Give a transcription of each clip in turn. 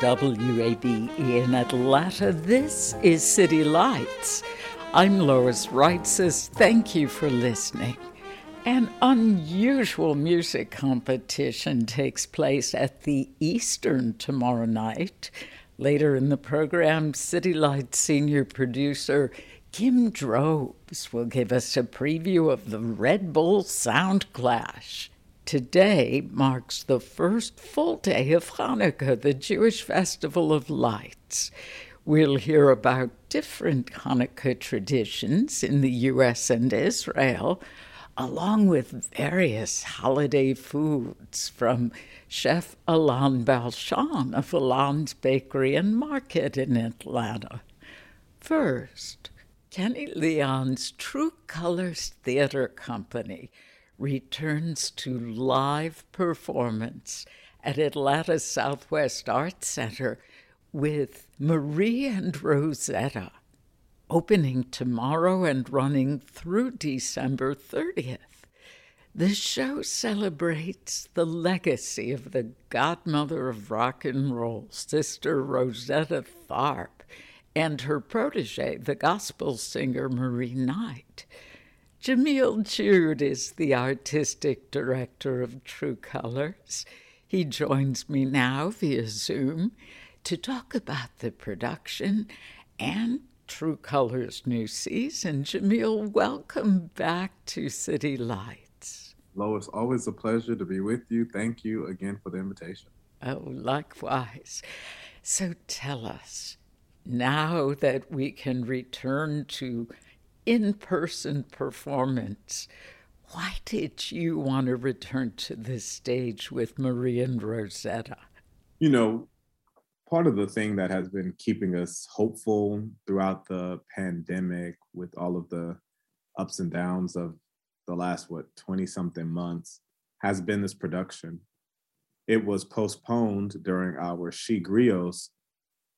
WABE in Atlanta, this is City Lights. I'm Lois Reitzes. Thank you for listening. An unusual music competition takes place at the Eastern tomorrow night. Later in the program, City Lights senior producer Kim Drobes will give us a preview of the Red Bull Sound Clash. Today marks the first full day of Hanukkah, the Jewish festival of lights. We'll hear about different Hanukkah traditions in the U.S. and Israel, along with various holiday foods from Chef Alon Balshan of Alon's Bakery and Market in Atlanta. First, Kenny Leon's True Colors Theater Company returns to live performance at Atlanta Southwest Arts Center with Marie and Rosetta, opening tomorrow and running through December 30th. The show celebrates the legacy of the godmother of rock and roll, Sister Rosetta Tharpe, and her protege, the gospel singer Marie Knight. Jamil Jude is the artistic director of True Colors. He joins me now via Zoom to talk about the production and True Colors new season. Jamil, welcome back to City Lights. Lois, always a pleasure to be with you. Thank you again for the invitation. Oh, likewise. So tell us, now that we can return to in person performance. Why did you want to return to this stage with Marie and Rosetta? You know, part of the thing that has been keeping us hopeful throughout the pandemic with all of the ups and downs of the last, what, 20 something months has been this production. It was postponed during our She Griots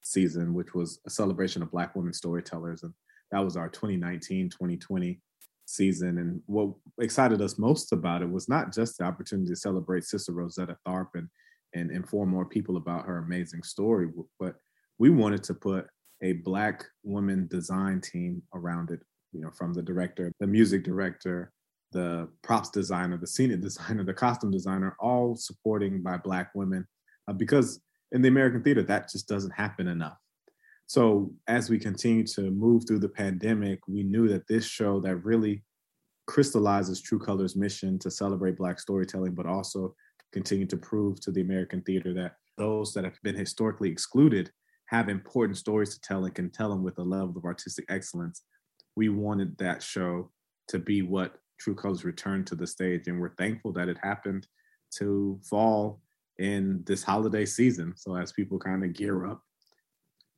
season, which was a celebration of Black women storytellers. And that was our 2019 2020 season. And what excited us most about it was not just the opportunity to celebrate Sister Rosetta Tharpe and, and inform more people about her amazing story, but we wanted to put a Black woman design team around it, you know, from the director, the music director, the props designer, the scenic designer, the costume designer, all supporting by Black women. Uh, because in the American theater, that just doesn't happen enough. So as we continue to move through the pandemic, we knew that this show that really crystallizes True Colors' mission to celebrate Black storytelling, but also continue to prove to the American theater that those that have been historically excluded have important stories to tell and can tell them with a level of artistic excellence. We wanted that show to be what True Colors returned to the stage, and we're thankful that it happened to fall in this holiday season. So as people kind of gear up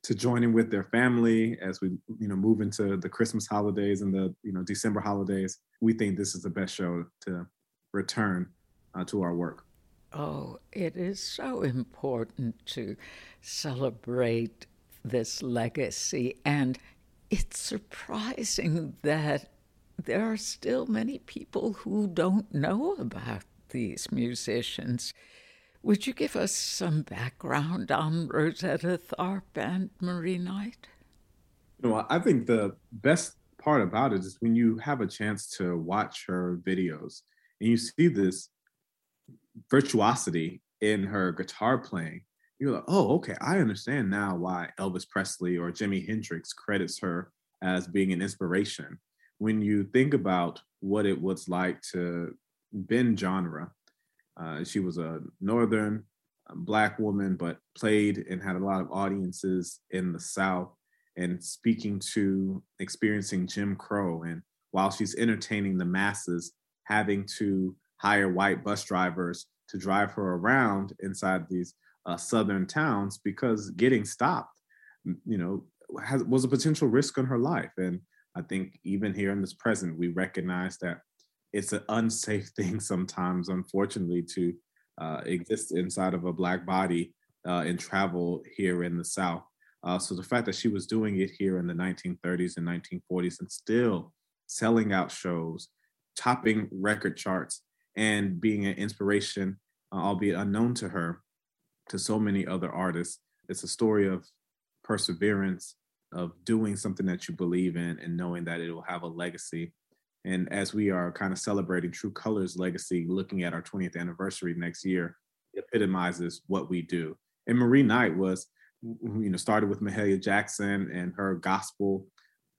to join in with their family as we you know move into the christmas holidays and the you know december holidays. We think this is the best show to return uh, to our work. Oh it is so important to celebrate this legacy. And it's surprising that there are still many people who don't know about these musicians would you give us some background on Rosetta Tharpe and Marie Knight? You know, I think the best part about it is when you have a chance to watch her videos and you see this virtuosity in her guitar playing, you're like, oh, okay, I understand now why Elvis Presley or Jimi Hendrix credits her as being an inspiration. When you think about what it was like to bend genre, uh, she was a northern black woman, but played and had a lot of audiences in the South and speaking to experiencing Jim Crow. And while she's entertaining the masses, having to hire white bus drivers to drive her around inside these uh, southern towns because getting stopped, you know, has, was a potential risk on her life. And I think even here in this present, we recognize that it's an unsafe thing sometimes, unfortunately, to uh, exist inside of a black body uh, and travel here in the South. Uh, so the fact that she was doing it here in the 1930s and 1940s and still selling out shows, topping record charts, and being an inspiration, uh, albeit unknown to her, to so many other artists. It's a story of perseverance, of doing something that you believe in and knowing that it will have a legacy. And as we are kind of celebrating True Colors legacy, looking at our 20th anniversary next year, epitomizes what we do. And Marie Knight was, you know, started with Mahalia Jackson and her gospel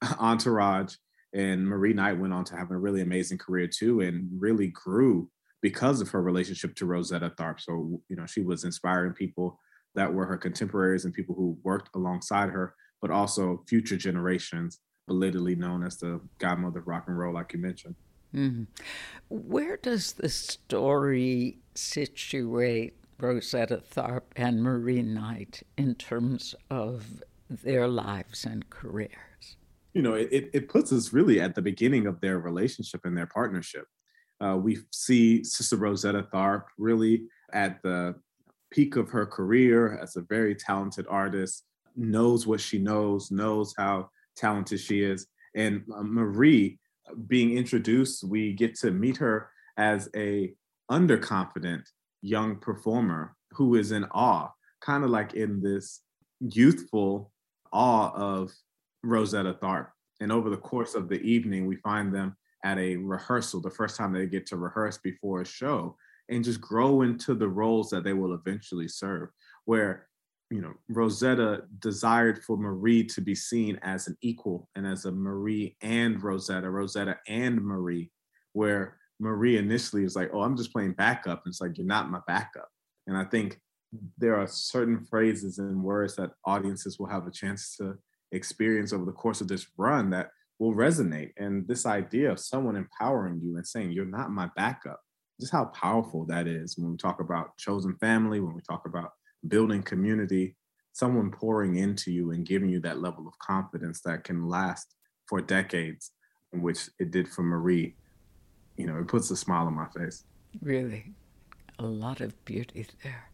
entourage. And Marie Knight went on to have a really amazing career too, and really grew because of her relationship to Rosetta Tharpe. So, you know, she was inspiring people that were her contemporaries and people who worked alongside her, but also future generations, belatedly known as the godmother of rock and roll, like you mentioned. Mm-hmm. Where does the story situate Rosetta Tharpe and Marie Knight in terms of their lives and careers? You know, it, it puts us really at the beginning of their relationship and their partnership. Uh, we see Sister Rosetta Tharpe really at the peak of her career as a very talented artist, knows what she knows, knows how talented she is. And uh, Marie being introduced, we get to meet her as a underconfident young performer who is in awe, kind of like in this youthful awe of Rosetta Tharpe. And over the course of the evening, we find them at a rehearsal, the first time they get to rehearse before a show, and just grow into the roles that they will eventually serve. Where, you know, Rosetta desired for Marie to be seen as an equal and as a Marie and Rosetta, Rosetta and Marie, where Marie initially is like, oh, I'm just playing backup. And it's like, you're not my backup. And I think there are certain phrases and words that audiences will have a chance to experience over the course of this run that will resonate. And this idea of someone empowering you and saying, You're not my backup, just how powerful that is when we talk about chosen family, when we talk about building community, someone pouring into you and giving you that level of confidence that can last for decades, which it did for Marie. You know, it puts a smile on my face. Really, a lot of beauty there.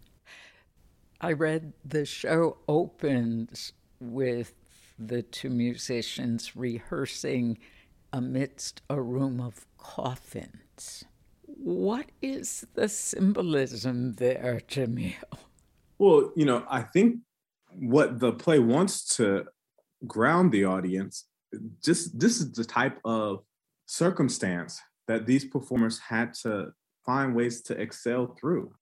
I read the show opens with the two musicians rehearsing amidst a room of coffins. What is the symbolism there, Jamil? Well, you know, I think what the play wants to ground the audience just this is the type of circumstance that these performers had to find ways to excel through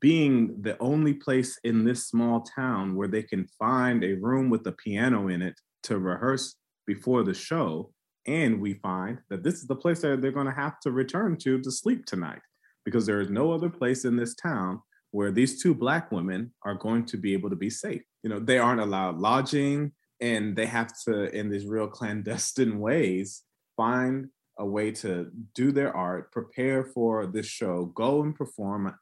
being the only place in this small town where they can find a room with a piano in it to rehearse before the show. And we find that this is the place that they're going to have to return to to sleep tonight because there is no other place in this town where these two Black women are going to be able to be safe. You know, they aren't allowed lodging and they have to, in these real clandestine ways, find a way to do their art, prepare for this show, go and perform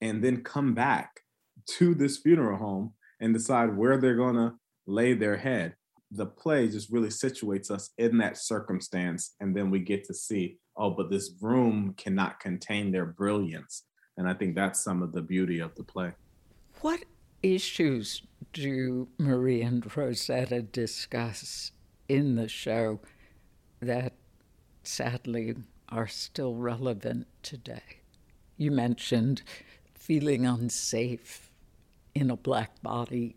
and then come back to this funeral home and decide where they're going to lay their head. The play just really situates us in that circumstance. And then we get to see, oh, but this room cannot contain their brilliance. And I think that's some of the beauty of the play. What issues do Marie and Rosetta discuss in the show that sadly are still relevant today? You mentioned feeling unsafe in a black body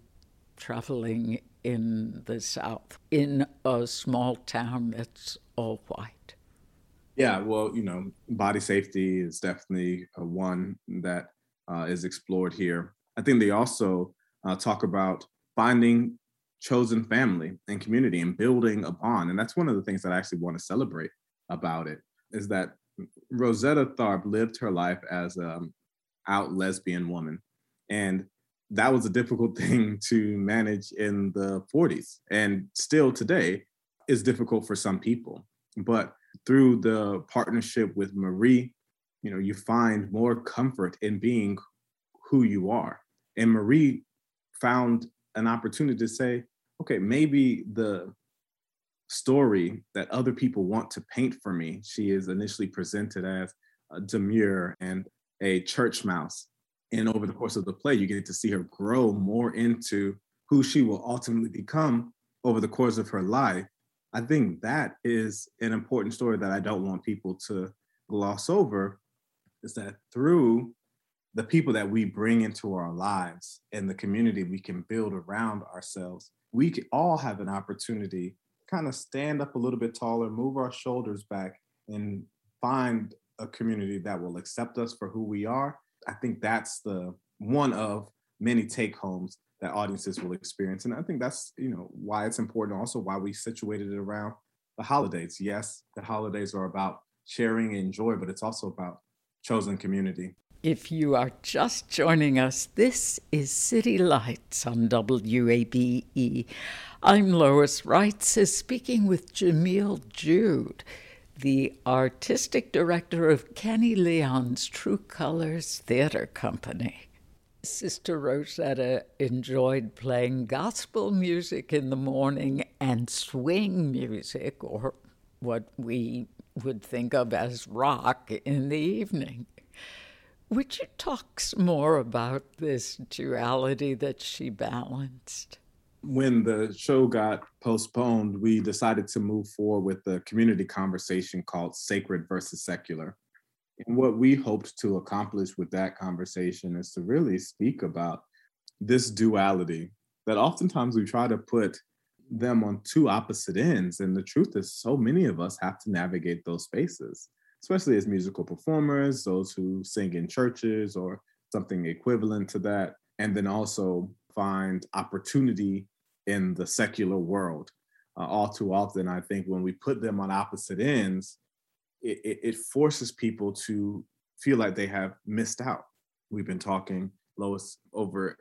traveling in the South, in a small town that's all white? Yeah, well, you know, body safety is definitely one that uh, is explored here. I think they also uh, talk about finding chosen family and community and building a bond. And that's one of the things that I actually want to celebrate about it is that Rosetta Tharpe lived her life as an out lesbian woman. And that was a difficult thing to manage in the 40s and still today is difficult for some people. But through the partnership with Marie, you know, you find more comfort in being who you are. And Marie found an opportunity to say, okay, maybe the story that other people want to paint for me, she is initially presented as a demure and a church mouse. And over the course of the play, you get to see her grow more into who she will ultimately become over the course of her life. I think that is an important story that I don't want people to gloss over is that through the people that we bring into our lives and the community we can build around ourselves, we all have an opportunity to kind of stand up a little bit taller, move our shoulders back, and find a community that will accept us for who we are. I think that's the one of many take homes that audiences will experience. And I think that's, you know, why it's important also why we situated it around the holidays. Yes, the holidays are about sharing and joy, but it's also about chosen community. If you are just joining us, this is City Lights on WABE. I'm Lois Reitzes, is speaking with Jamil Jude, the artistic director of Kenny Leon's True Colors Theater Company. Sister Rosetta enjoyed playing gospel music in the morning and swing music, or what we would think of as rock, in the evening. Would you talk more about this duality that she balanced? When the show got postponed, we decided to move forward with a community conversation called Sacred versus Secular. And what we hoped to accomplish with that conversation is to really speak about this duality that oftentimes we try to put them on two opposite ends. And the truth is, so many of us have to navigate those spaces especially as musical performers, those who sing in churches or something equivalent to that, and then also find opportunity in the secular world. Uh, all too often, I think when we put them on opposite ends, it, it, forces people to feel like they have missed out. We've been talking, Lois, over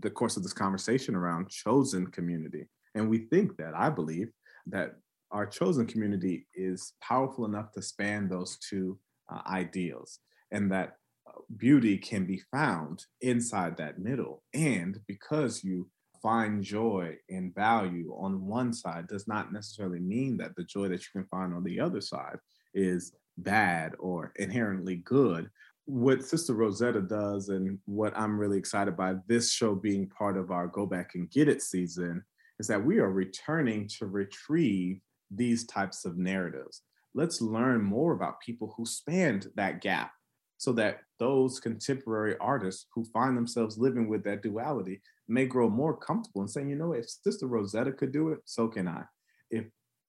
the course of this conversation around chosen community. And we think that, I believe, that our chosen community is powerful enough to span those two uh, ideals and that uh, beauty can be found inside that middle and because you find joy and value on one side does not necessarily mean that the joy that you can find on the other side is bad or inherently good what sister rosetta does and what i'm really excited by this show being part of our go back and get it season is that we are returning to retrieve these types of narratives. Let's learn more about people who spanned that gap so that those contemporary artists who find themselves living with that duality may grow more comfortable and saying, you know, if Sister Rosetta could do it, so can I. If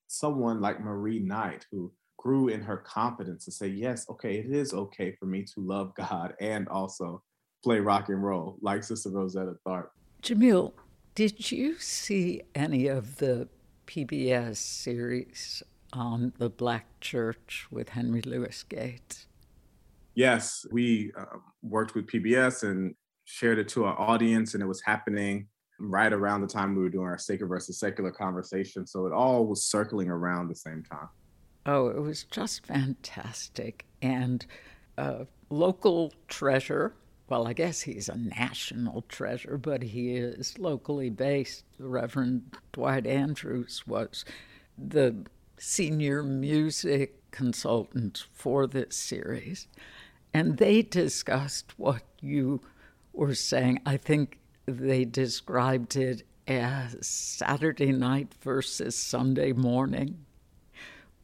someone like Marie Knight, who grew in her confidence to say, yes, okay, it is okay for me to love God and also play rock and roll, like Sister Rosetta Tharpe. Jamil, did you see any of the PBS series on the Black Church with Henry Louis Gates? Yes, we uh, worked with PBS and shared it to our audience, and it was happening right around the time we were doing our sacred versus secular conversation. So it all was circling around the same time. Oh, it was just fantastic. And a local treasure well, I guess he's a national treasure, but he is locally based. The Reverend Dwight Andrews was the senior music consultant for this series. And they discussed what you were saying. I think they described it as Saturday night versus Sunday morning,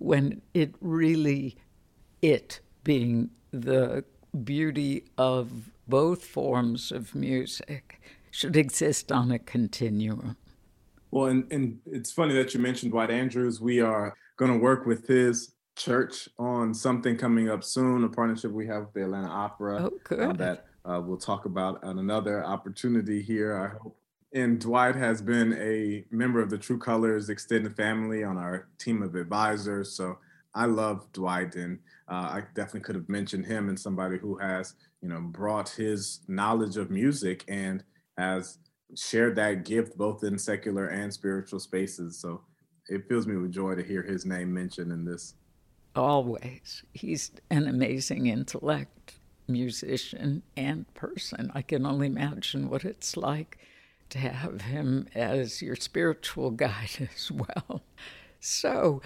when it really, it being the beauty of both forms of music should exist on a continuum. Well, and, and it's funny that you mentioned Dwight Andrews. We are going to work with his church on something coming up soon, a partnership we have with the Atlanta Opera oh, good. Uh, that uh, we'll talk about on another opportunity here, I hope. And Dwight has been a member of the True Colors extended family on our team of advisors. So I love Dwight, and uh, I definitely could have mentioned him and somebody who has, you know, brought his knowledge of music and has shared that gift both in secular and spiritual spaces. So it fills me with joy to hear his name mentioned in this. Always. He's an amazing intellect, musician, and person. I can only imagine what it's like to have him as your spiritual guide as well. So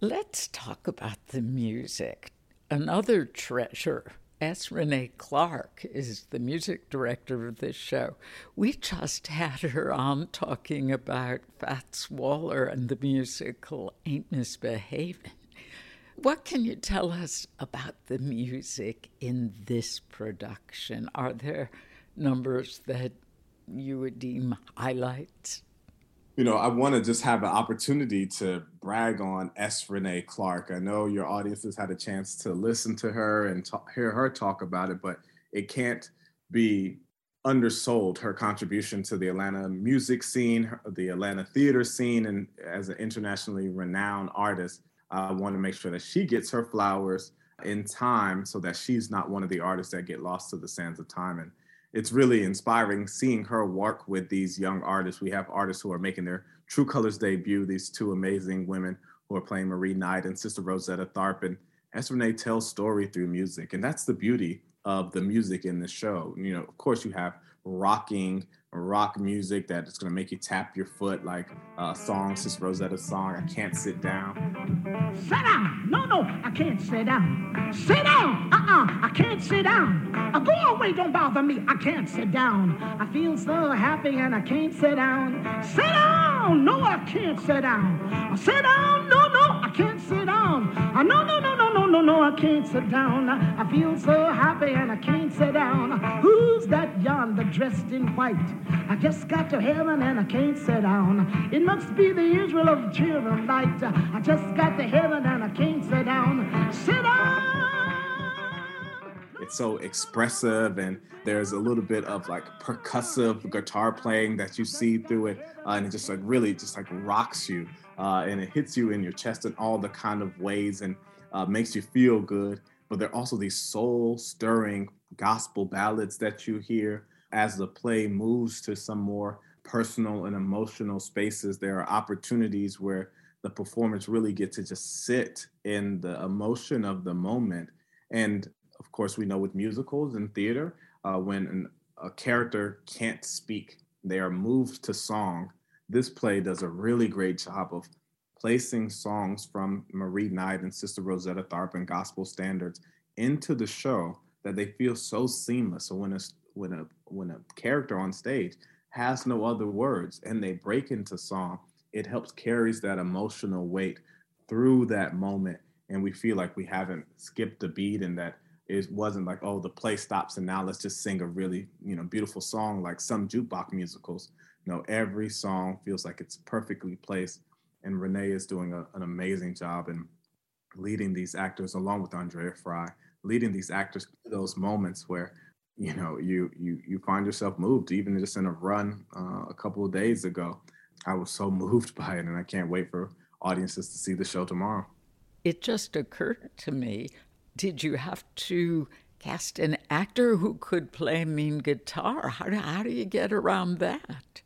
let's talk about the music. Another treasure S. Renee Clark is the music director of this show. We just had her on talking about Fats Waller and the musical Ain't Misbehavin'. What can you tell us about the music in this production? Are there numbers that you would deem highlights? you know, I want to just have an opportunity to brag on S. Renee Clark. I know your audience has had a chance to listen to her and talk, hear her talk about it, but it can't be undersold her contribution to the Atlanta music scene, the Atlanta theater scene, and as an internationally renowned artist, I want to make sure that she gets her flowers in time so that she's not one of the artists that get lost to the sands of time. And it's really inspiring seeing her work with these young artists. We have artists who are making their True Colors debut, these two amazing women who are playing Marie Knight and Sister Rosetta Tharpe. And S. Renee tells story through music. And that's the beauty of the music in the show. You know, of course, you have rocking rock music that is going to make you tap your foot, like uh, song, Sister Rosetta's song, I Can't Sit Down. Sit down! No, no, I can't sit down. Sit down! Uh-uh, I can't sit down. Uh, go away, don't bother me. I can't sit down. I feel so happy and I can't sit down. Sit down! No, I can't sit down. Sit down! No, no, I can't sit down. Uh, no, no, no, no, no, I can't sit down. I feel so happy and I can't sit down. Who's that yonder dressed in white? I just got to heaven and I can't sit down. It must be the usual of children light. I just got to heaven and I can't sit down. Sit down. It's so expressive and there's a little bit of like percussive guitar playing that you see through it, uh, and it just like really just like rocks you, uh, and it hits you in your chest in all the kind of ways and uh, makes you feel good. But there are also these soul stirring gospel ballads that you hear as the play moves to some more personal and emotional spaces, there are opportunities where the performers really get to just sit in the emotion of the moment. And of course, we know with musicals and theater, uh, when an, a character can't speak, they are moved to song. This play does a really great job of placing songs from Marie Knight and Sister Rosetta Tharpe and gospel standards into the show that they feel so seamless. So when a when a when a character on stage has no other words and they break into song, it helps carries that emotional weight through that moment, and we feel like we haven't skipped a beat and that it wasn't like oh the play stops and now let's just sing a really you know beautiful song like some jukebox musicals. No, every song feels like it's perfectly placed, and Renee is doing a, an amazing job in leading these actors along with Andrea Frye, leading these actors to those moments where you know you you you find yourself moved even just in a run uh, a couple of days ago. I was so moved by it and i can't wait for audiences to see the show tomorrow. It just occurred to me did you have to cast an actor who could play mean guitar? How do, how do you get around that?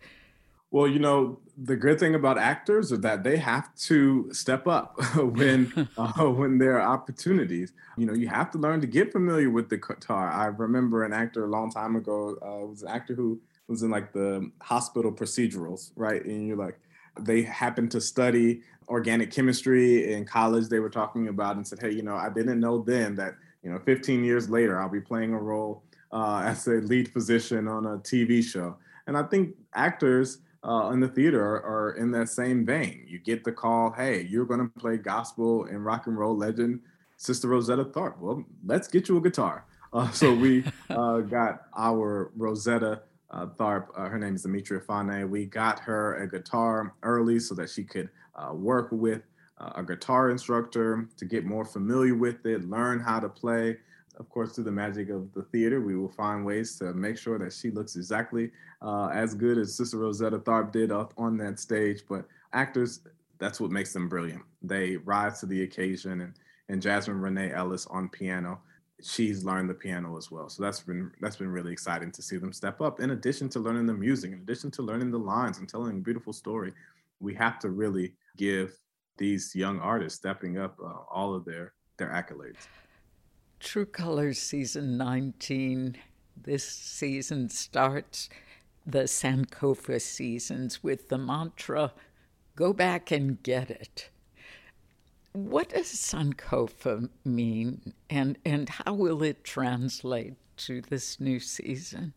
Well, you know, the good thing about actors is that they have to step up when uh, when there are opportunities. You know, you have to learn to get familiar with the guitar. I remember an actor a long time ago uh, was an actor who was in like the hospital procedurals, right? And you're like, they happened to study organic chemistry in college. They were talking about and said, hey, you know, I didn't know then that you know, 15 years later, I'll be playing a role uh, as a lead physician on a TV show. And I think actors uh, in the theater are, are, in that same vein. You get the call, hey, you're going to play gospel and rock and roll legend Sister Rosetta Tharpe. Well, let's get you a guitar. Uh, so we uh, got our Rosetta uh, Tharpe. Uh, her name is Demetria Fane. We got her a guitar early so that she could uh, work with uh, a guitar instructor to get more familiar with it, learn how to play. Of course, through the magic of the theater, we will find ways to make sure that she looks exactly uh, as good as Sister Rosetta Tharpe did on that stage. But actors, that's what makes them brilliant. They rise to the occasion. And, and Jasmine Renee Ellis on piano, she's learned the piano as well. So that's been that's been really exciting to see them step up. In addition to learning the music, in addition to learning the lines and telling a beautiful story, we have to really give these young artists stepping up uh, all of their their accolades. True Colors season 19 this season starts the Sankofa seasons with the mantra go back and get it. What does Sankofa mean and and how will it translate to this new season?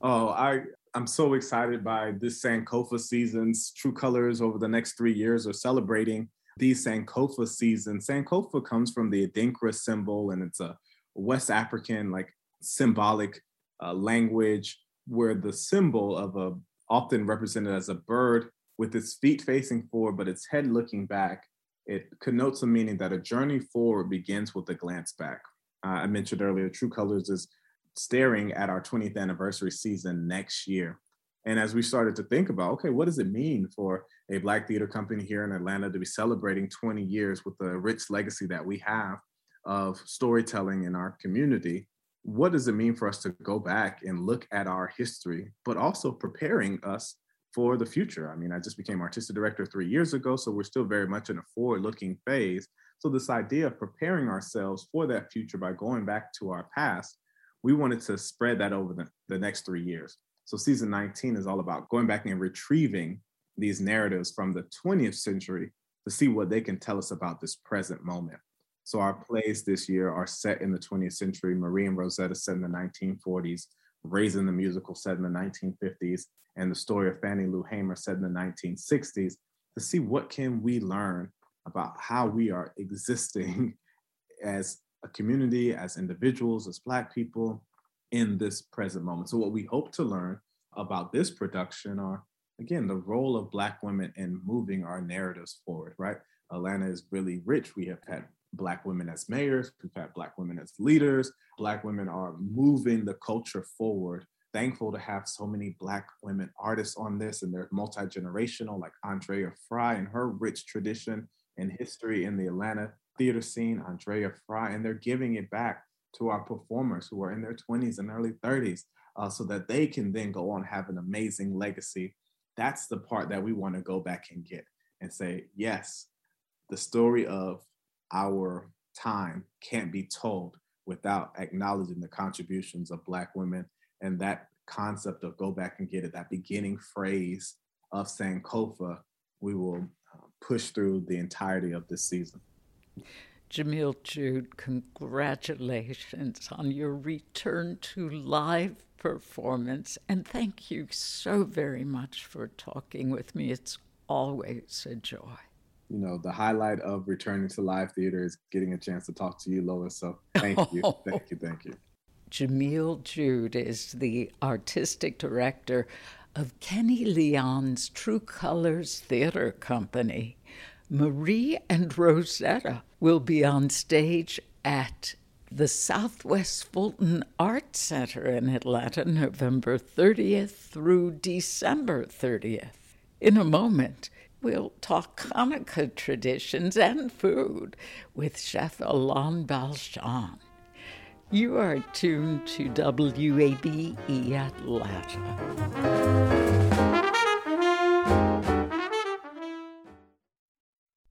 Oh, I I'm so excited by this Sankofa season's True Colors over the next three years are celebrating these Sankofa season. Sankofa comes from the Adinkra symbol, and it's a West African, like symbolic uh, language where the symbol of a often represented as a bird with its feet facing forward, but its head looking back. It connotes a meaning that a journey forward begins with a glance back. Uh, I mentioned earlier, True Colors is staring at our 20th anniversary season next year. And as we started to think about, okay, what does it mean for a Black theater company here in Atlanta to be celebrating 20 years with the rich legacy that we have of storytelling in our community? What does it mean for us to go back and look at our history, but also preparing us for the future? I mean, I just became artistic director three years ago, so we're still very much in a forward looking phase. So, this idea of preparing ourselves for that future by going back to our past we wanted to spread that over the, the next three years. So season 19 is all about going back and retrieving these narratives from the 20th century to see what they can tell us about this present moment. So our plays this year are set in the 20th century. Marie and Rosetta set in the 1940s, Raisin the musical set in the 1950s, and the story of Fannie Lou Hamer set in the 1960s to see what can we learn about how we are existing as a community, as individuals, as Black people in this present moment. So, what we hope to learn about this production are, again, the role of Black women in moving our narratives forward, right? Atlanta is really rich. We have had Black women as mayors, we've had Black women as leaders. Black women are moving the culture forward. Thankful to have so many Black women artists on this, and they're multi generational, like Andrea Frye and her rich tradition and history in the Atlanta theater scene, Andrea Frye, and they're giving it back to our performers who are in their 20s and early 30s uh, so that they can then go on have an amazing legacy. That's the part that we want to go back and get and say, yes, the story of our time can't be told without acknowledging the contributions of Black women and that concept of go back and get it, that beginning phrase of Sankofa, we will uh, push through the entirety of this season. Jamil Jude, congratulations on your return to live performance. And thank you so very much for talking with me. It's always a joy. You know, the highlight of returning to live theater is getting a chance to talk to you, Lois. So thank you. thank you. Thank you. Jamil Jude is the artistic director of Kenny Leon's True Colors Theater Company. Marie and Rosetta will be on stage at the Southwest Fulton Art Center in Atlanta, November 30th through December 30th. In a moment, we'll talk Hanukkah traditions and food with Chef Alon Balshan. You are tuned to WABE Atlanta.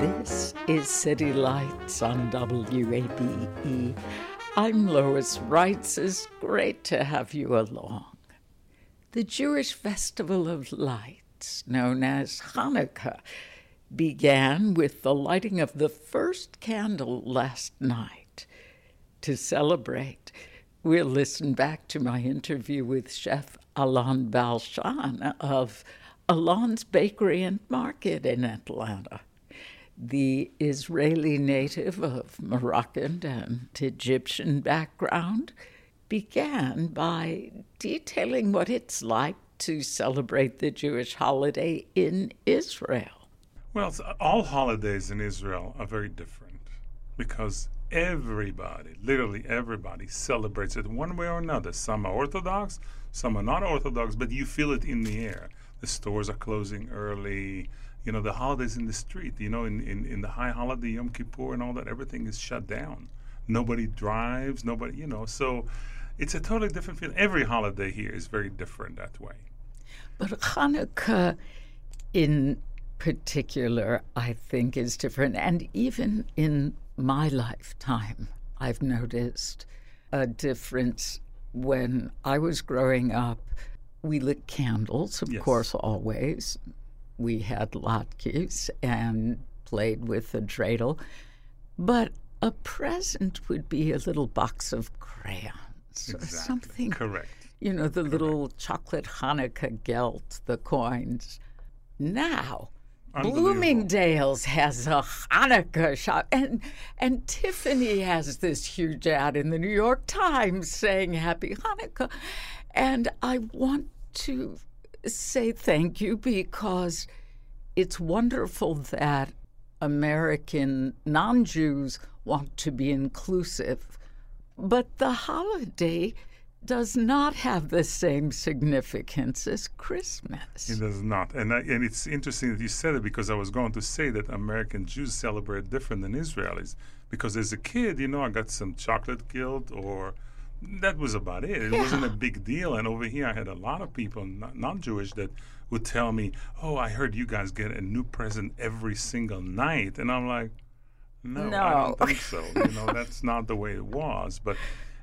This is City Lights on WABE. I'm Lois Reitzes. It's great to have you along. The Jewish Festival of Lights, known as Hanukkah, began with the lighting of the first candle last night. To celebrate, we'll listen back to my interview with Chef Alon Balshan of Alon's Bakery and Market in Atlanta. The Israeli native of Moroccan and Egyptian background began by detailing what it's like to celebrate the Jewish holiday in Israel. Well, all holidays in Israel are very different because everybody, literally everybody, celebrates it one way or another. Some are Orthodox, some are not Orthodox, but you feel it in the air. The stores are closing early. You know, the holidays in the street, you know, in, in, in the high holiday, Yom Kippur and all that, everything is shut down. Nobody drives, nobody, you know, so it's a totally different feeling. Every holiday here is very different that way. But Hanukkah, in particular, I think is different. And even in my lifetime, I've noticed a difference. When I was growing up, we lit candles, of Yes. course, always. We had latkes and played with the dreidel. But a present would be a little box of crayons or something Correct. you know, the little chocolate Hanukkah gelt, the coins. Now, Bloomingdale's has a Hanukkah shop, and and Tiffany has this huge ad in the New York Times saying Happy Hanukkah, and I want to say thank you because it's wonderful that American non-Jews want to be inclusive, but the holiday does not have the same significance as Christmas. It does not, and I, and it's interesting that you said it because I was going to say that American Jews celebrate different than Israelis. Because as a kid, you know, I got some chocolate gelt, or that was about it. It wasn't a big deal. And over here, I had a lot of people, not, non-Jewish, that would tell me, "Oh, I heard you guys get a new present every single night," and I'm like, "No, no. I don't think so. you know, that's not the way it was." But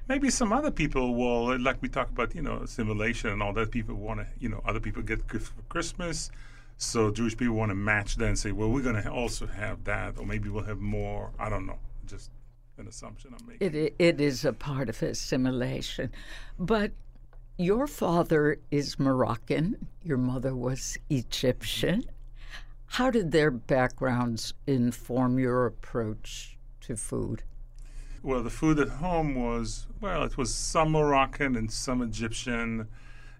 maybe some other people will, like we talk about, you know, assimilation and all that. People want to, you know, other people get gifts for Christmas. So Jewish people want to match that and say, well, we're going to also have that, or maybe we'll have more. I don't know. Just an assumption I'm making. It, it is a part of assimilation. But your father is Moroccan, your mother was Egyptian. How did their backgrounds inform your approach to food? Well, the food at home was, well, it was some Moroccan and some Egyptian.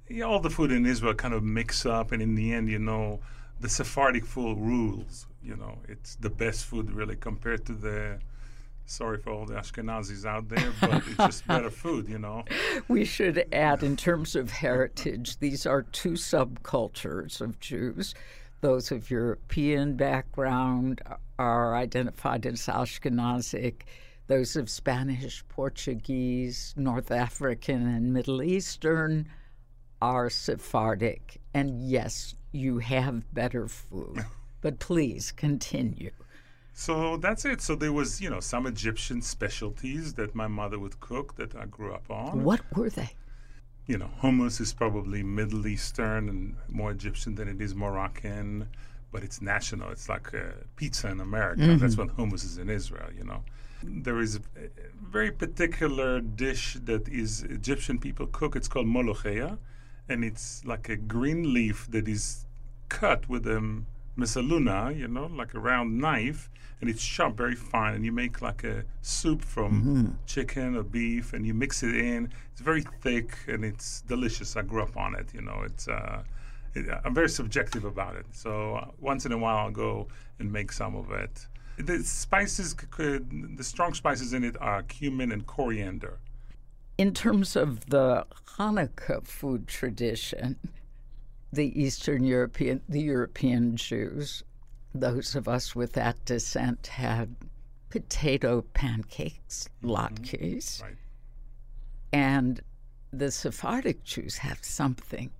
Yeah, all the food in Israel kind of mix up, and in the end, you know, the Sephardic food rules. You know, it's the best food really compared to the. Sorry for all the Ashkenazis out there, but it's just better food, you know. We should add, in terms of heritage, these are two subcultures of Jews. Those of European background are identified as Ashkenazic. Those of Spanish, Portuguese, North African, and Middle Eastern are Sephardic. And yes, you have better food. But please continue. So that's it. So there was, you know, some Egyptian specialties that my mother would cook that I grew up on. What were they? you know, hummus is probably Middle Eastern and more Egyptian than it is Moroccan, but it's national. It's like uh, pizza in America. That's what hummus is in Israel, you know. There is a a very particular dish that is Egyptian people cook. It's called molocheia, and it's like a green leaf that is cut with a mezzaluna, you know, like a round knife, and it's chopped very fine. And you make like a soup from chicken or beef, and you mix it in. It's very thick and it's delicious. I grew up on it, you know. It's uh, it, I'm very subjective about it. So uh, once in a while, I'll go and make some of it. The spices, c- c- the strong spices in it are cumin and coriander. In terms of the Hanukkah food tradition, the Eastern European, the European Jews those of us with that descent had potato pancakes, latkes, Right. and the Sephardic Jews have something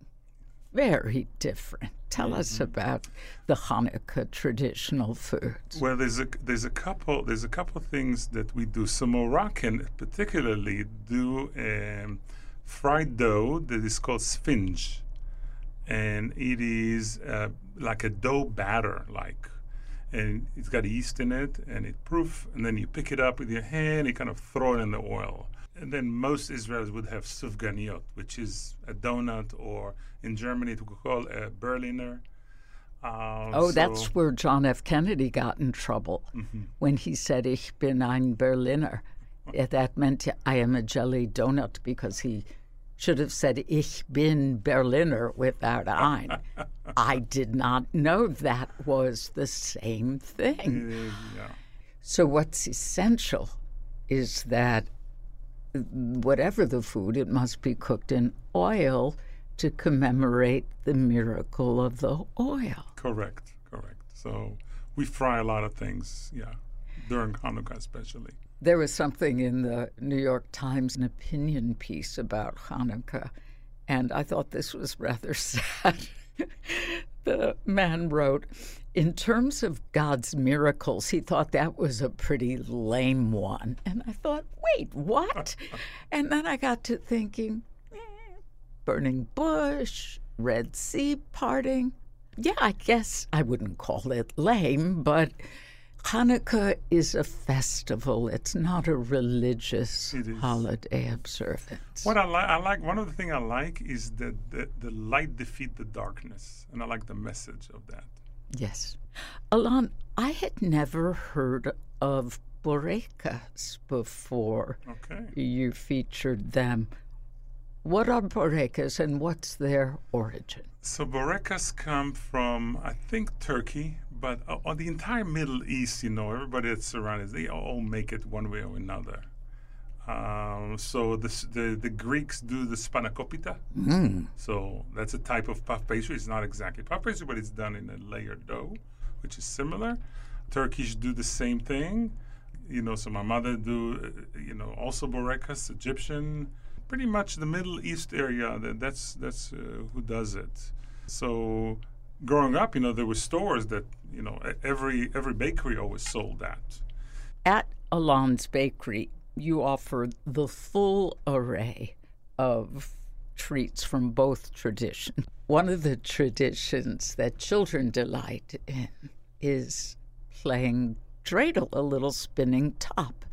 very different. Tell us about the Hanukkah traditional foods. Well, there's a there's a couple there's a couple things that we do. So Moroccan particularly do um, fried dough that is called sphinge, and it is uh, like a dough batter, like, and it's got yeast in it, and it proof, and then you pick it up with your hand, and you kind of throw it in the oil. And then most Israelis would have sufganiot, which is a donut, or in Germany it would call a Berliner. Uh, Oh, so- that's where John F. Kennedy got in trouble when he said, Ich bin ein Berliner. That meant I am a jelly donut because he should have said, Ich bin Berliner without ein. I did not know that was the same thing. Yeah. So, what's essential is that whatever the food, it must be cooked in oil to commemorate the miracle of the oil. Correct, correct. So we fry a lot of things, yeah, during Hanukkah especially. There was something in the New York Times, an opinion piece about Hanukkah, and I thought this was rather sad. the man wrote, in terms of God's miracles, he thought that was a pretty lame one. And I thought, wait, what? and then I got to thinking, eh, burning bush, Red Sea parting. Yeah, I guess I wouldn't call it lame, but Hanukkah is a festival. It's not a religious holiday observance. What I like, I like one of the things I like is that the, the light defeat the darkness, and I like the message of that. Yes. Alon, I had never heard of borekas before Okay. you featured them. What are borekas and what's their origin? So borekas come from, I think, Turkey, but uh, on the entire Middle East, you know, everybody that's surrounded, they all make it one way or another. Um, so the, the the Greeks do the spanakopita. So that's a type of puff pastry. It's not exactly puff pastry, but it's done in a layered dough, which is similar. Turkish do the same thing. You know, so my mother do, uh, you know, also borekas, Egyptian, pretty much the Middle East area. That, that's that's uh, who does it. So growing up, you know, there were stores that you know every every bakery always sold that. At Alon's Bakery, you offer the full array of treats from both traditions. One of the traditions that children delight in is playing dreidel, a little spinning top.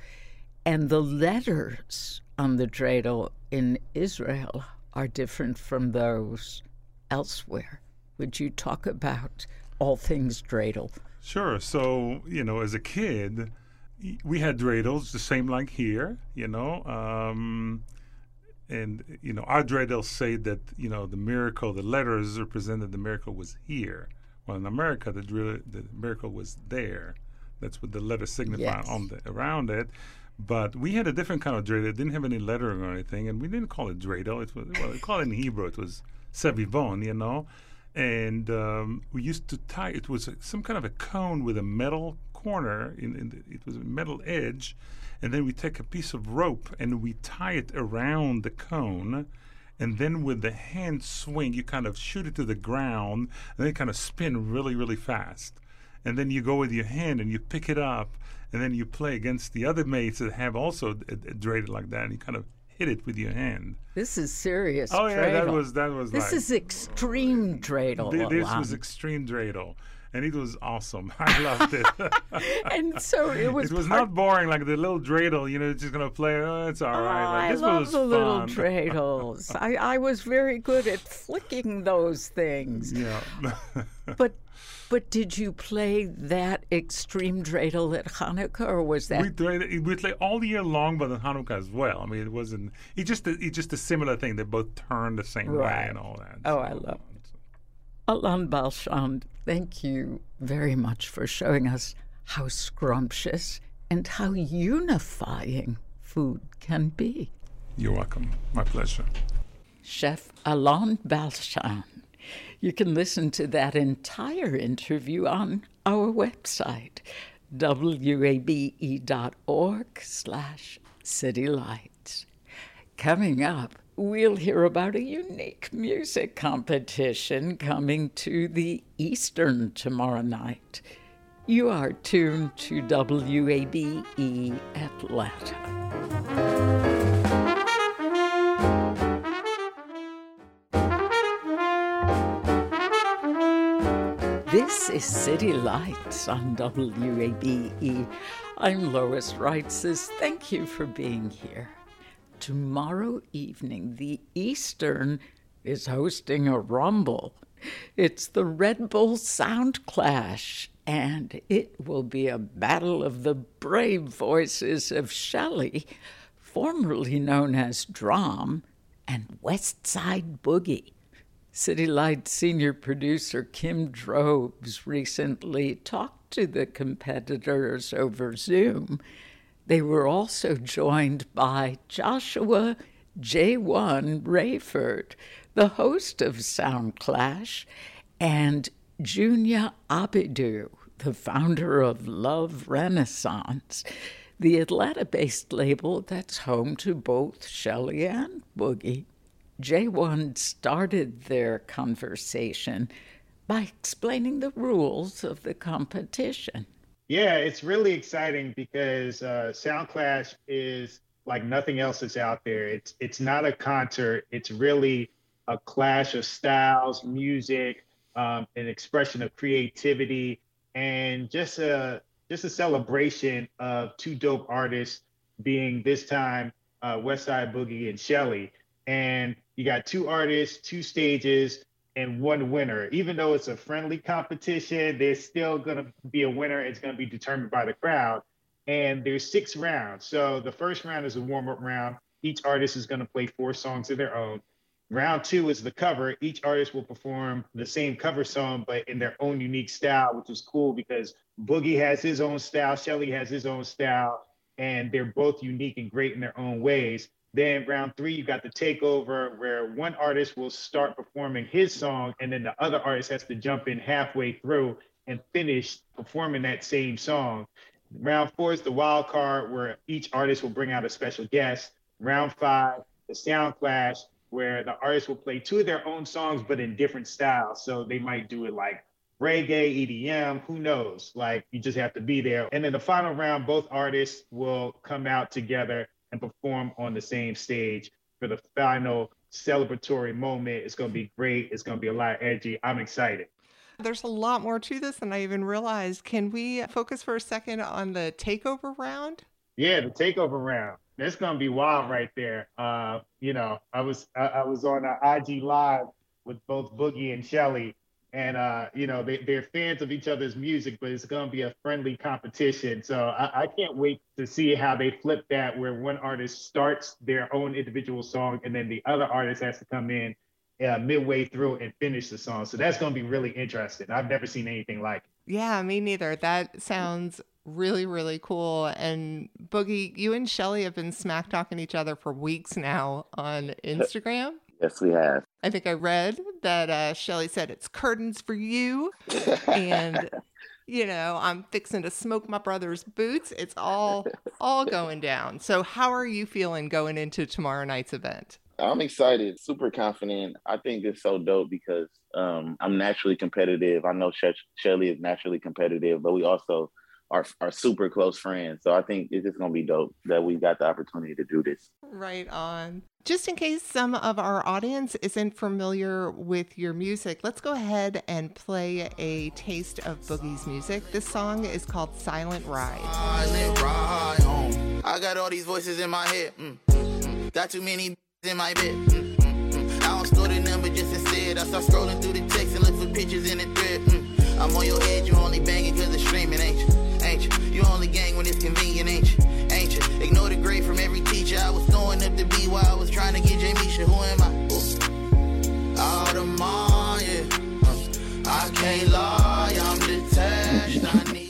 And the letters on the dreidel in Israel are different from those elsewhere. Would you talk about all things dreidel? Sure. So, you know, as a kid, we had dreidels, the same like here, you know. Um, and, you know, our dreidels say that, you know, the miracle, the letters represented the miracle was here. Well, in America, the, the miracle was there. That's what the letters signify Yes. on the, around it. But we had a different kind of dreidel. It didn't have any lettering or anything, and we didn't call it dreidel. It was well, we call it in Hebrew. It was sevivon, you know. And um, we used to tie. It was a, some kind of a cone with a metal corner. In, in the, it was a metal edge, and then we take a piece of rope and we tie it around the cone. And then with the hand swing, you kind of shoot it to the ground, and then kind of spin really, really fast and then you go with your hand and you pick it up, and then you play against the other mates that have also a, a dreidel like that, and you kind of hit it with your hand. This is serious. Oh yeah, that was that was This like is extreme dreidel. thi- this was extreme dreidel, and it was awesome. I loved it. and so it was. it was not boring like the little dreidel. You know, it's just gonna play. Oh, it's all Oh, right. Like, I this love was the little fun. dreidels. I, I was very good at flicking those things. Yeah. But but did you play that extreme dreidel at Hanukkah, or was that we played we played all year long, but at Hanukkah as well. I mean, it wasn't. It just it's just a similar thing. They both turn the same Right. way and all that. Oh, I so- love Alon Balshan? Thank you very much for showing us how scrumptious and how unifying food can be. You're welcome. My pleasure. Chef Alon Balshan. You can listen to that entire interview on our website, wabe.org slash citylights. Coming up, we'll hear about a unique music competition coming to the Eastern tomorrow night. You are tuned to WABE Atlanta. This is City Lights on WABE. I'm Lois Reitzes. Thank you for being here. Tomorrow evening, the Eastern is hosting a rumble. It's the Red Bull Sound Clash, and it will be a battle of the brave voices of Shelley, formerly known as DRAM, and Westside Boogie. City Light senior producer Kim Drobes recently talked to the competitors over Zoom. They were also joined by Joshua J1 Rayford, the host of Sound Clash, and Junia Abaidoo, the founder of Love Renaissance, the Atlanta based label that's home to both Shelley and Boogie. J1 started their conversation by explaining the rules of the competition. Yeah, it's really exciting because uh, Sound Clash is like nothing else that's out there. It's it's not a concert. It's really a clash of styles, music, um, an expression of creativity, and just a just a celebration of two dope artists being this time uh, Westside Boogie and Shelley. And you got two artists, two stages, and one winner. Even though it's a friendly competition, there's still going to be a winner. It's going to be determined by the crowd. And there's six rounds. So the first round is a warm up round. Each artist is going to play four songs of their own. Round two is the cover. Each artist will perform the same cover song, but in their own unique style, which is cool because Boogie has his own style, Shelly has his own style, and they're both unique and great in their own ways. Then round three, you got the takeover where one artist will start performing his song, and then the other artist has to jump in halfway through and finish performing that same song. Round four is the wild card where each artist will bring out a special guest. Round five, the sound clash, where the artist will play two of their own songs, but in different styles. So they might do it like reggae, EDM, who knows? Like you just have to be there. And then the final round, both artists will come out together and perform on the same stage for the final celebratory moment. It's going to be great. It's going to be a lot of energy. I'm excited. There's a lot more to this than I even realized. Can we focus for a second on the takeover round? Yeah, the takeover round. That's gonna be wild right there. Uh, you know, I was I, I was on uh, IG live with both Boogie and Shelley, and uh, you know they, they're fans of each other's music, but it's going to be a friendly competition. So I, I, can't wait to see how they flip that, where one artist starts their own individual song, and then the other artist has to come in uh, midway through and finish the song. So that's going to be really interesting. I've never seen anything like it. Yeah, me neither. That sounds really, really cool. And Boogie, you and shelly have been smack talking each other for weeks now on Instagram. Yes, we have. I think I read that uh, Shelley said it's curtains for you. and, you know, I'm fixing to smoke my brother's boots. It's all all going down. So how are you feeling going into tomorrow night's event? I'm excited, super confident. I think it's so dope because um, I'm naturally competitive. I know Sh- Shelley is naturally competitive, but we also are, are super close friends. So I think it's just going to be dope that we got the opportunity to do this. Right on. Just in case some of our audience isn't familiar with your music, let's go ahead and play a taste of Boogie's music. This song is called Silent Ride. Silent ride home. I got all these voices in my head. Mm, mm, mm. Got too many in my bed. Mm, mm. I don't store the number just instead. I start scrolling through the text and look for pictures in the thread. I'm on your head, you only banging cause it's streaming, ain't you? Ain't you? You only gang when it's convenient, ain't you? Ain't you? Ignore the grade from every teacher. I was throwing up the B while I was trying to get Jamisha. Who am I? Out of mind, yeah. I can't lie, I'm detached.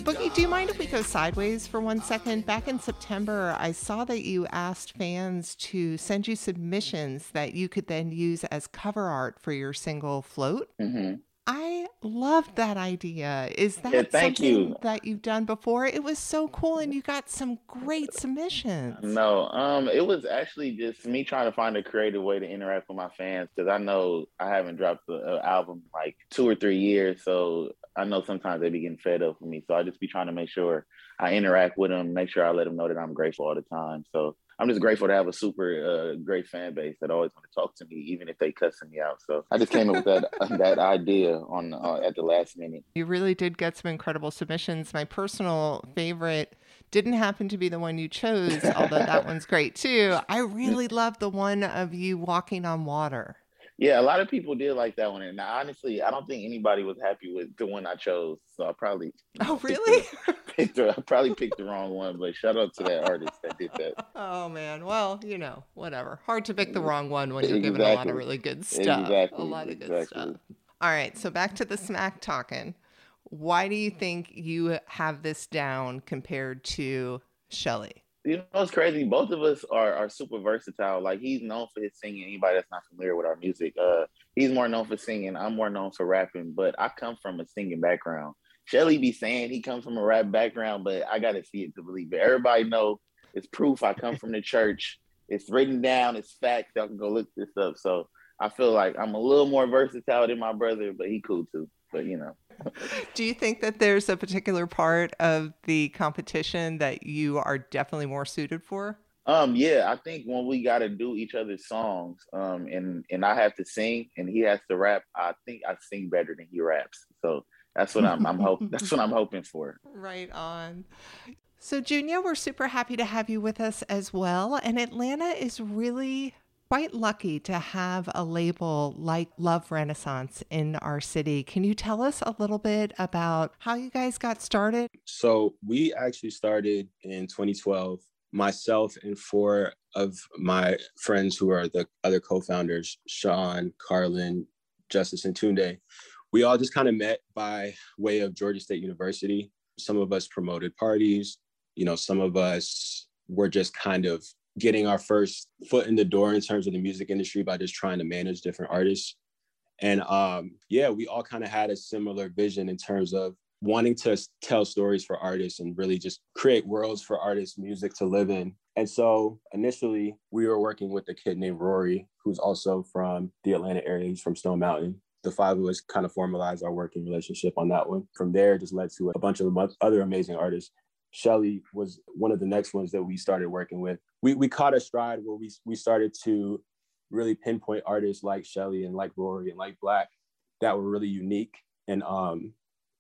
Boogie, do you mind if we go sideways for one second? Back in September, I saw that you asked fans to send you submissions that you could then use as cover art for your single Float. Mm-hmm. I loved that idea. Is that Yeah, thank something you. that you've done before? It was so cool, and you got some great submissions. No, um, it was actually just me trying to find a creative way to interact with my fans because I know I haven't dropped an album like two or three years, so I know sometimes they be getting fed up with me. So I just be trying to make sure I interact with them, make sure I let them know that I'm grateful all the time. So I'm just grateful to have a super uh, great fan base that always want to talk to me, even if they cussing me out. So I just came up with that that idea on uh, at the last minute. You really did get some incredible submissions. My personal favorite didn't happen to be the one you chose, although that one's great too. I really love the one of you walking on water. Yeah, a lot of people did like that one, and honestly, I don't think anybody was happy with the one I chose. So I probably Oh, really? picked the, I probably picked the wrong one. But shout out to that artist that did that. Oh man, well, you know, whatever. Hard to pick the wrong one when you're given a lot of really good stuff. Exactly, A lot of good stuff. All right, so back to the smack talking. Why do you think you have this down compared to Shelly? You know, it's crazy. Both of us are are super versatile. Like he's known for his singing. Anybody that's not familiar with our music, uh, he's more known for singing. I'm more known for rapping. But I come from a singing background. Shelly be saying he comes from a rap background, but I gotta see it to believe it. Everybody know it's proof. I come from the church. It's written down. It's facts. Y'all can go look this up. So I feel like I'm a little more versatile than my brother, but he cool too. But you know. Do you think that there's a particular part of the competition that you are definitely more suited for? Um, yeah, I think when we got to do each other's songs, um, and and I have to sing and he has to rap, I think I sing better than he raps. So that's what I'm I'm hoping. That's what I'm hoping for. Right on. So, Junia, we're super happy to have you with us as well. And Atlanta is really quite lucky to have a label like Love Renaissance in our city. Can you tell us a little bit about how you guys got started? So we actually started in 2012. Myself and four of my friends who are the other co-founders, Sean, Carlon, Justice, and Tunde, we all just kind of met by way of Georgia State University. Some of us promoted parties, you know, some of us were just kind of getting our first foot in the door in terms of the music industry by just trying to manage different artists. And um, yeah, we all kind of had a similar vision in terms of wanting to tell stories for artists and really just create worlds for artists, music to live in. And so initially, we were working with a kid named Raury, who's also from the Atlanta area. He's from Stone Mountain. The five of us kind of formalized our working relationship on that one. From there, it just led to a bunch of other amazing artists. Shelly was one of the next ones that we started working with. We, we caught a stride where we, we started to really pinpoint artists like Shelly and like Raury and like 6LACK that were really unique and um,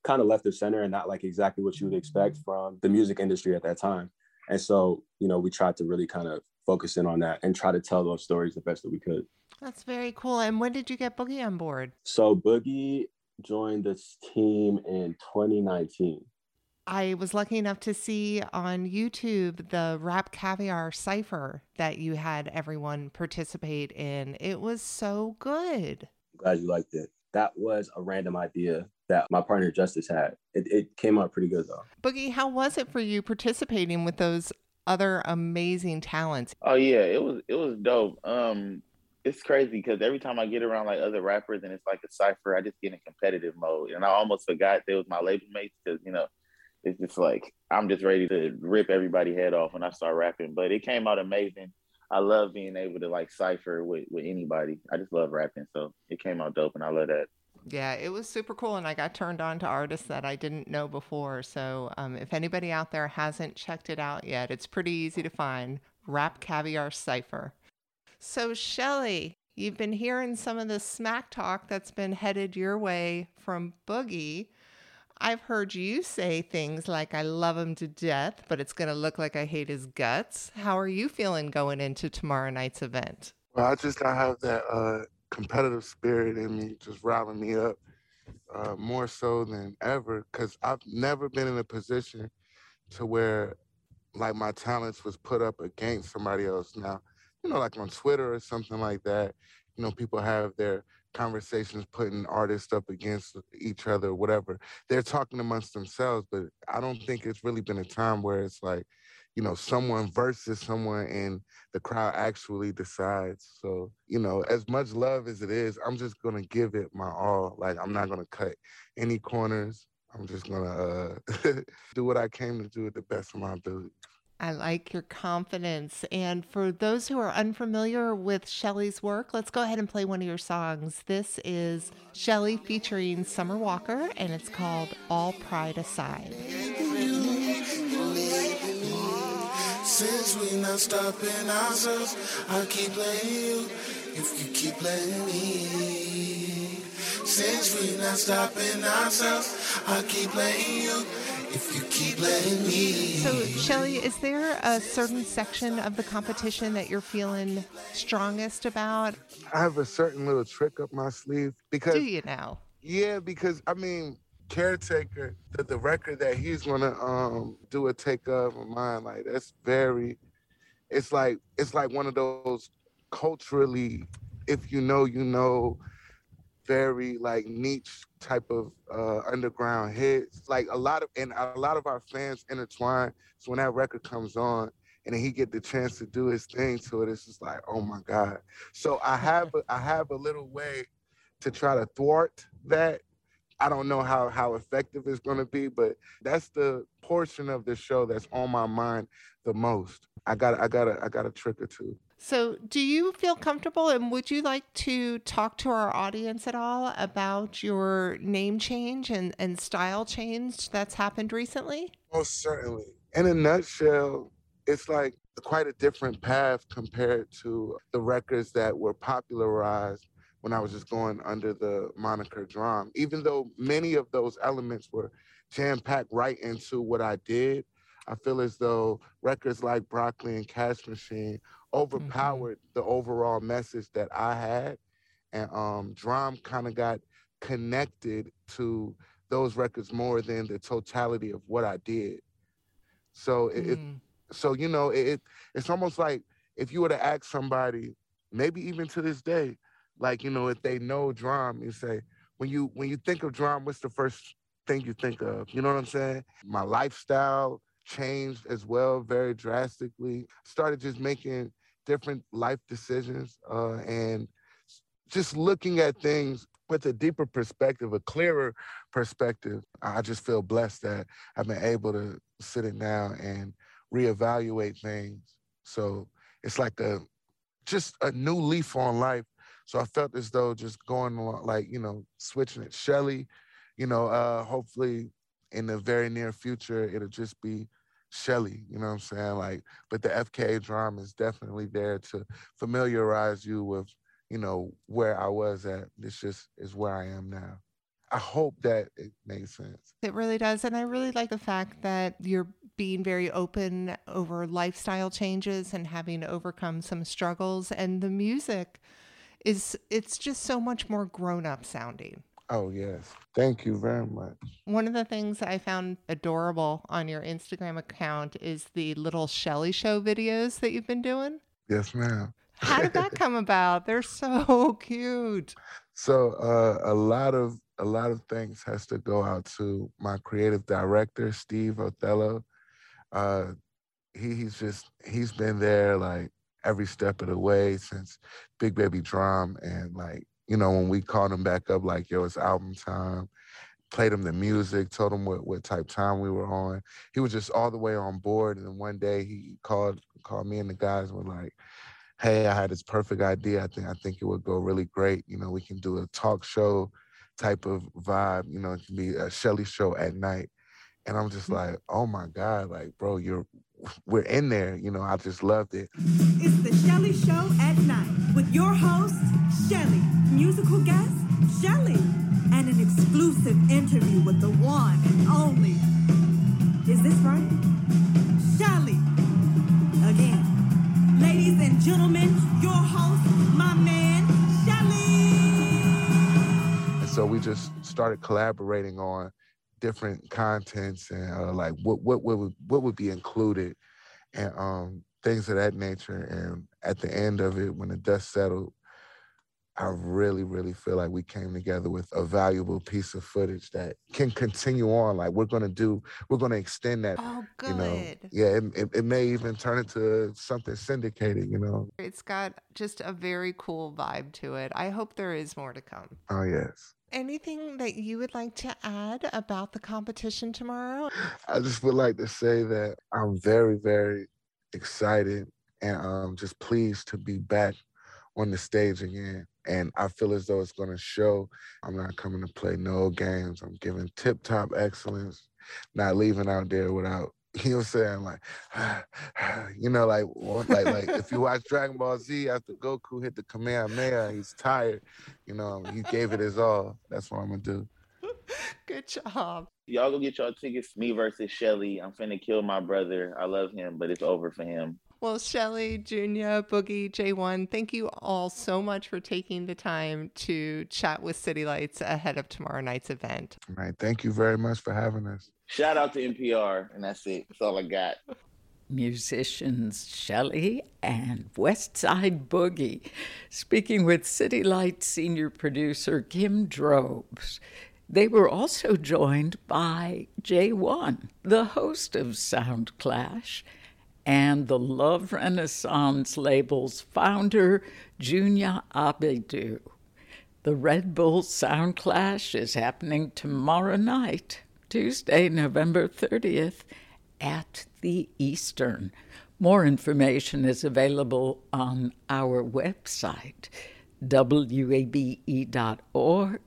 kind of left the center and not like exactly what you would expect from the music industry at that time. And so, you know, we tried to really kind of focus in on that and try to tell those stories the best that we could. That's very cool. And when did you get Boogie on board? So Boogie joined this team in 2019. I was lucky enough to see on YouTube the RapCaviar Cipher that you had everyone participate in. It was so good. Glad you liked it. That was a random idea that my partner Justice had. It, it came out pretty good though. Boogie, how was it for you participating with those other amazing talents? Oh yeah, it was it was dope. Um, it's crazy because every time I get around like other rappers and it's like a cipher, I just get in competitive mode, and I almost forgot they was my label mates because you know it's just like I'm just ready to rip everybody head off when I start rapping. But it came out amazing. I love being able to like cipher with with anybody. I just love rapping, so it came out dope, and I love that. Yeah, it was super cool. And I got turned on to artists that I didn't know before. So um, if anybody out there hasn't checked it out yet, it's pretty easy to find RapCaviar Cipher. So, Shelly, you've been hearing some of the smack talk that's been headed your way from Boogie. I've heard you say things like, I love him to death, but it's going to look like I hate his guts. How are you feeling going into tomorrow night's event? Well, I just gotta have that uh, competitive spirit in me, just riling me up uh, more so than ever. Cause I've never been in a position to where like my talents was put up against somebody else. Now, you know, like on Twitter or something like that. You know, people have their conversations putting artists up against each other, whatever. They're talking amongst themselves, but I don't think it's really been a time where it's like, you know, someone versus someone and the crowd actually decides. So, you know, as much love as it is, I'm just gonna give it my all. Like I'm not gonna cut any corners. I'm just gonna uh, do what I came to do at the best of my ability. I like your confidence. And for those who are unfamiliar with Shelly's work, let's go ahead and play one of your songs. This is Shelly featuring Summer Walker, and it's called All Pride Aside. Since we not stopping ourselves, I keep playing you if you keep playing me. Since we not stopping ourselves, I keep playing you if you keep letting me. So, Shelly, is there a certain section of the competition that you're feeling strongest about? I have a certain little trick up my sleeve because Do you now? Yeah, because I mean, caretaker, the, the record that he's gonna um do a take of of mine, like that's very it's like it's like one of those culturally, if you know, you know, very like niche type of uh underground hits. Like a lot of and a lot of our fans intertwine. So when that record comes on and he get the chance to do his thing to it, it's just like, oh my God. So I have a, I have a little way to try to thwart that. I don't know how how effective it's to be, but that's the portion of the show that's on my mind the most. I got I got a I got a trick or two. So, do you feel comfortable and would you like to talk to our audience at all about your name change and, and style change that's happened recently? Most certainly. In a nutshell, it's like quite a different path compared to the records that were popularized when I was just going under the moniker DRAM. Even though many of those elements were jam packed right into what I did, I feel as though records like Broccoli and Cash Machine overpowered the overall message that I had. And um, DRAM kind of got connected to those records more than the totality of what I did. So it, it so you know it, it it's almost like if you were to ask somebody, maybe even to this day, like you know if they know DRAM, you say when you when you think of DRAM, what's the first thing you think of? You know what I'm saying? My lifestyle changed as well very drastically. Started just making different life decisions uh, and just looking at things with a deeper perspective, a clearer perspective. I just feel blessed that I've been able to sit it down and reevaluate things. So it's like a just a new leaf on life. So I felt as though just going along, like, you know, switching it. Shelly, you know, uh, hopefully in the very near future, it'll just be Shelly, you know what I'm saying? Like, but the FKA DRAM is definitely there to familiarize you with, you know, where I was at. This just is where I am now. I hope that it makes sense. It really does. And I really like the fact that you're being very open over lifestyle changes and having to overcome some struggles. And the music is, it's just so much more grown up sounding. Oh, yes. Thank you very much. One of the things I found adorable on your Instagram account is the little Shelly Show videos that you've been doing. Yes, ma'am. How did that come about? They're so cute. So uh, a lot of a lot of things has to go out to my creative director, Steve Othello. Uh, he, he's just he's been there like every step of the way since Big Baby DRAM and like you know when we called him back up like yo it's album time played him the music told him what, what type time we were on. He was just all the way on board and then one day he called called me and the guys were like hey i had this perfect idea. I think i think it would go really great. You know we can do a talk show type of vibe you know it can be a shelly show at night. And i'm just mm. like oh my god like bro you're we're in there you know i just loved it It's the Shelly Show at night with your host, Shelly, musical guest, Shelly, and an exclusive interview with the one and only. Is this right? Shelly. Again. Ladies and gentlemen, your host, my man, Shelly. And so we just started collaborating on different contents and uh, like what what what would what would be included and um things of that nature. And at the end of it, when the dust settled, I really, really feel like we came together with a valuable piece of footage that can continue on. Like we're gonna do, we're gonna extend that. Oh, good. You know, yeah, it, it, it may even turn into something syndicated. You know. It's got just a very cool vibe to it. I hope there is more to come. Oh yes. Anything that you would like to add about the competition tomorrow? I just would like to say that I'm very, very excited and um, just pleased to be back on the stage again. And I feel as though it's going to show. I'm not coming to play no games. I'm giving tip top excellence, not leaving out there without, you know what I'm saying? Like, you know, like, like, like if you watch Dragon Ball Z after Goku hit the Kamehameha, he's tired, you know, he gave it his all. That's what I'm going to do. Good job. Y'all go get y'all tickets. Me versus Shelly. I'm finna kill my brother. I love him, but it's over for him. Well, Shelly, Junior, Boogie, J1, thank you all so much for taking the time to chat with City Lights ahead of tomorrow night's event. All right. Thank you very much for having us. Shout out to NPR, and that's it. That's all I got. Musicians Shelly and Westside Boogie speaking with City Lights senior producer Kim Drobes. They were also joined by J1, the host of Sound Clash, and the Love Renaissance label's founder, Junia Abaidoo. The Red Bull Sound Clash is happening tomorrow night, Tuesday, November 30th, at the Eastern. More information is available on our website, wabe.org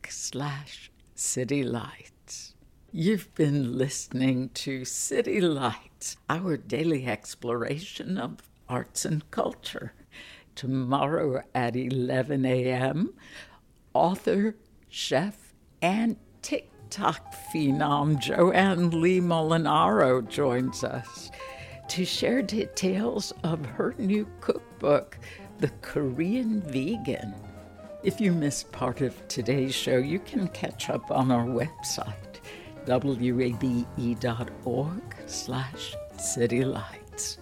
slash City Lights. You've been listening to City Lights, our daily exploration of arts and culture. Tomorrow at 11 a.m., author, chef, and TikTok phenom Joanne Lee Molinaro joins us to share details of her new cookbook, The Korean Vegan. If you missed part of today's show, you can catch up on our website, wabe.org slash citylights.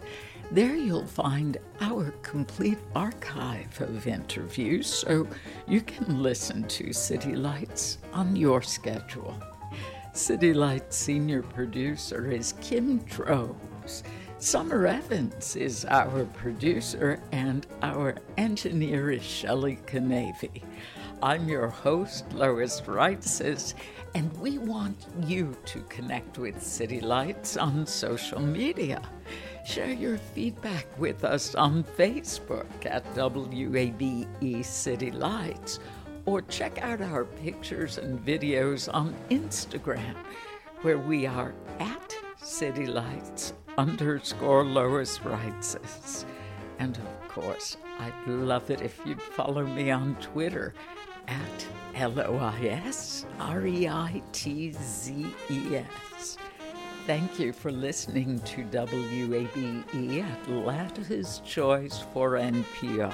There you'll find our complete archive of interviews so you can listen to City Lights on your schedule. City Lights senior producer is Kim Drobes. Summer Evans is our producer, and our engineer is Shelley Canavy. I'm your host, Lois Reitzes, and we want you to connect with City Lights on social media. Share your feedback with us on Facebook at WABE City Lights, or check out our pictures and videos on Instagram, where we are at City Lights underscore Lois Reitzes. And of course, I'd love it if you'd follow me on Twitter at L O I S R E I T Z E S. Thank you for listening to WABE Atlanta's Choice for NPR.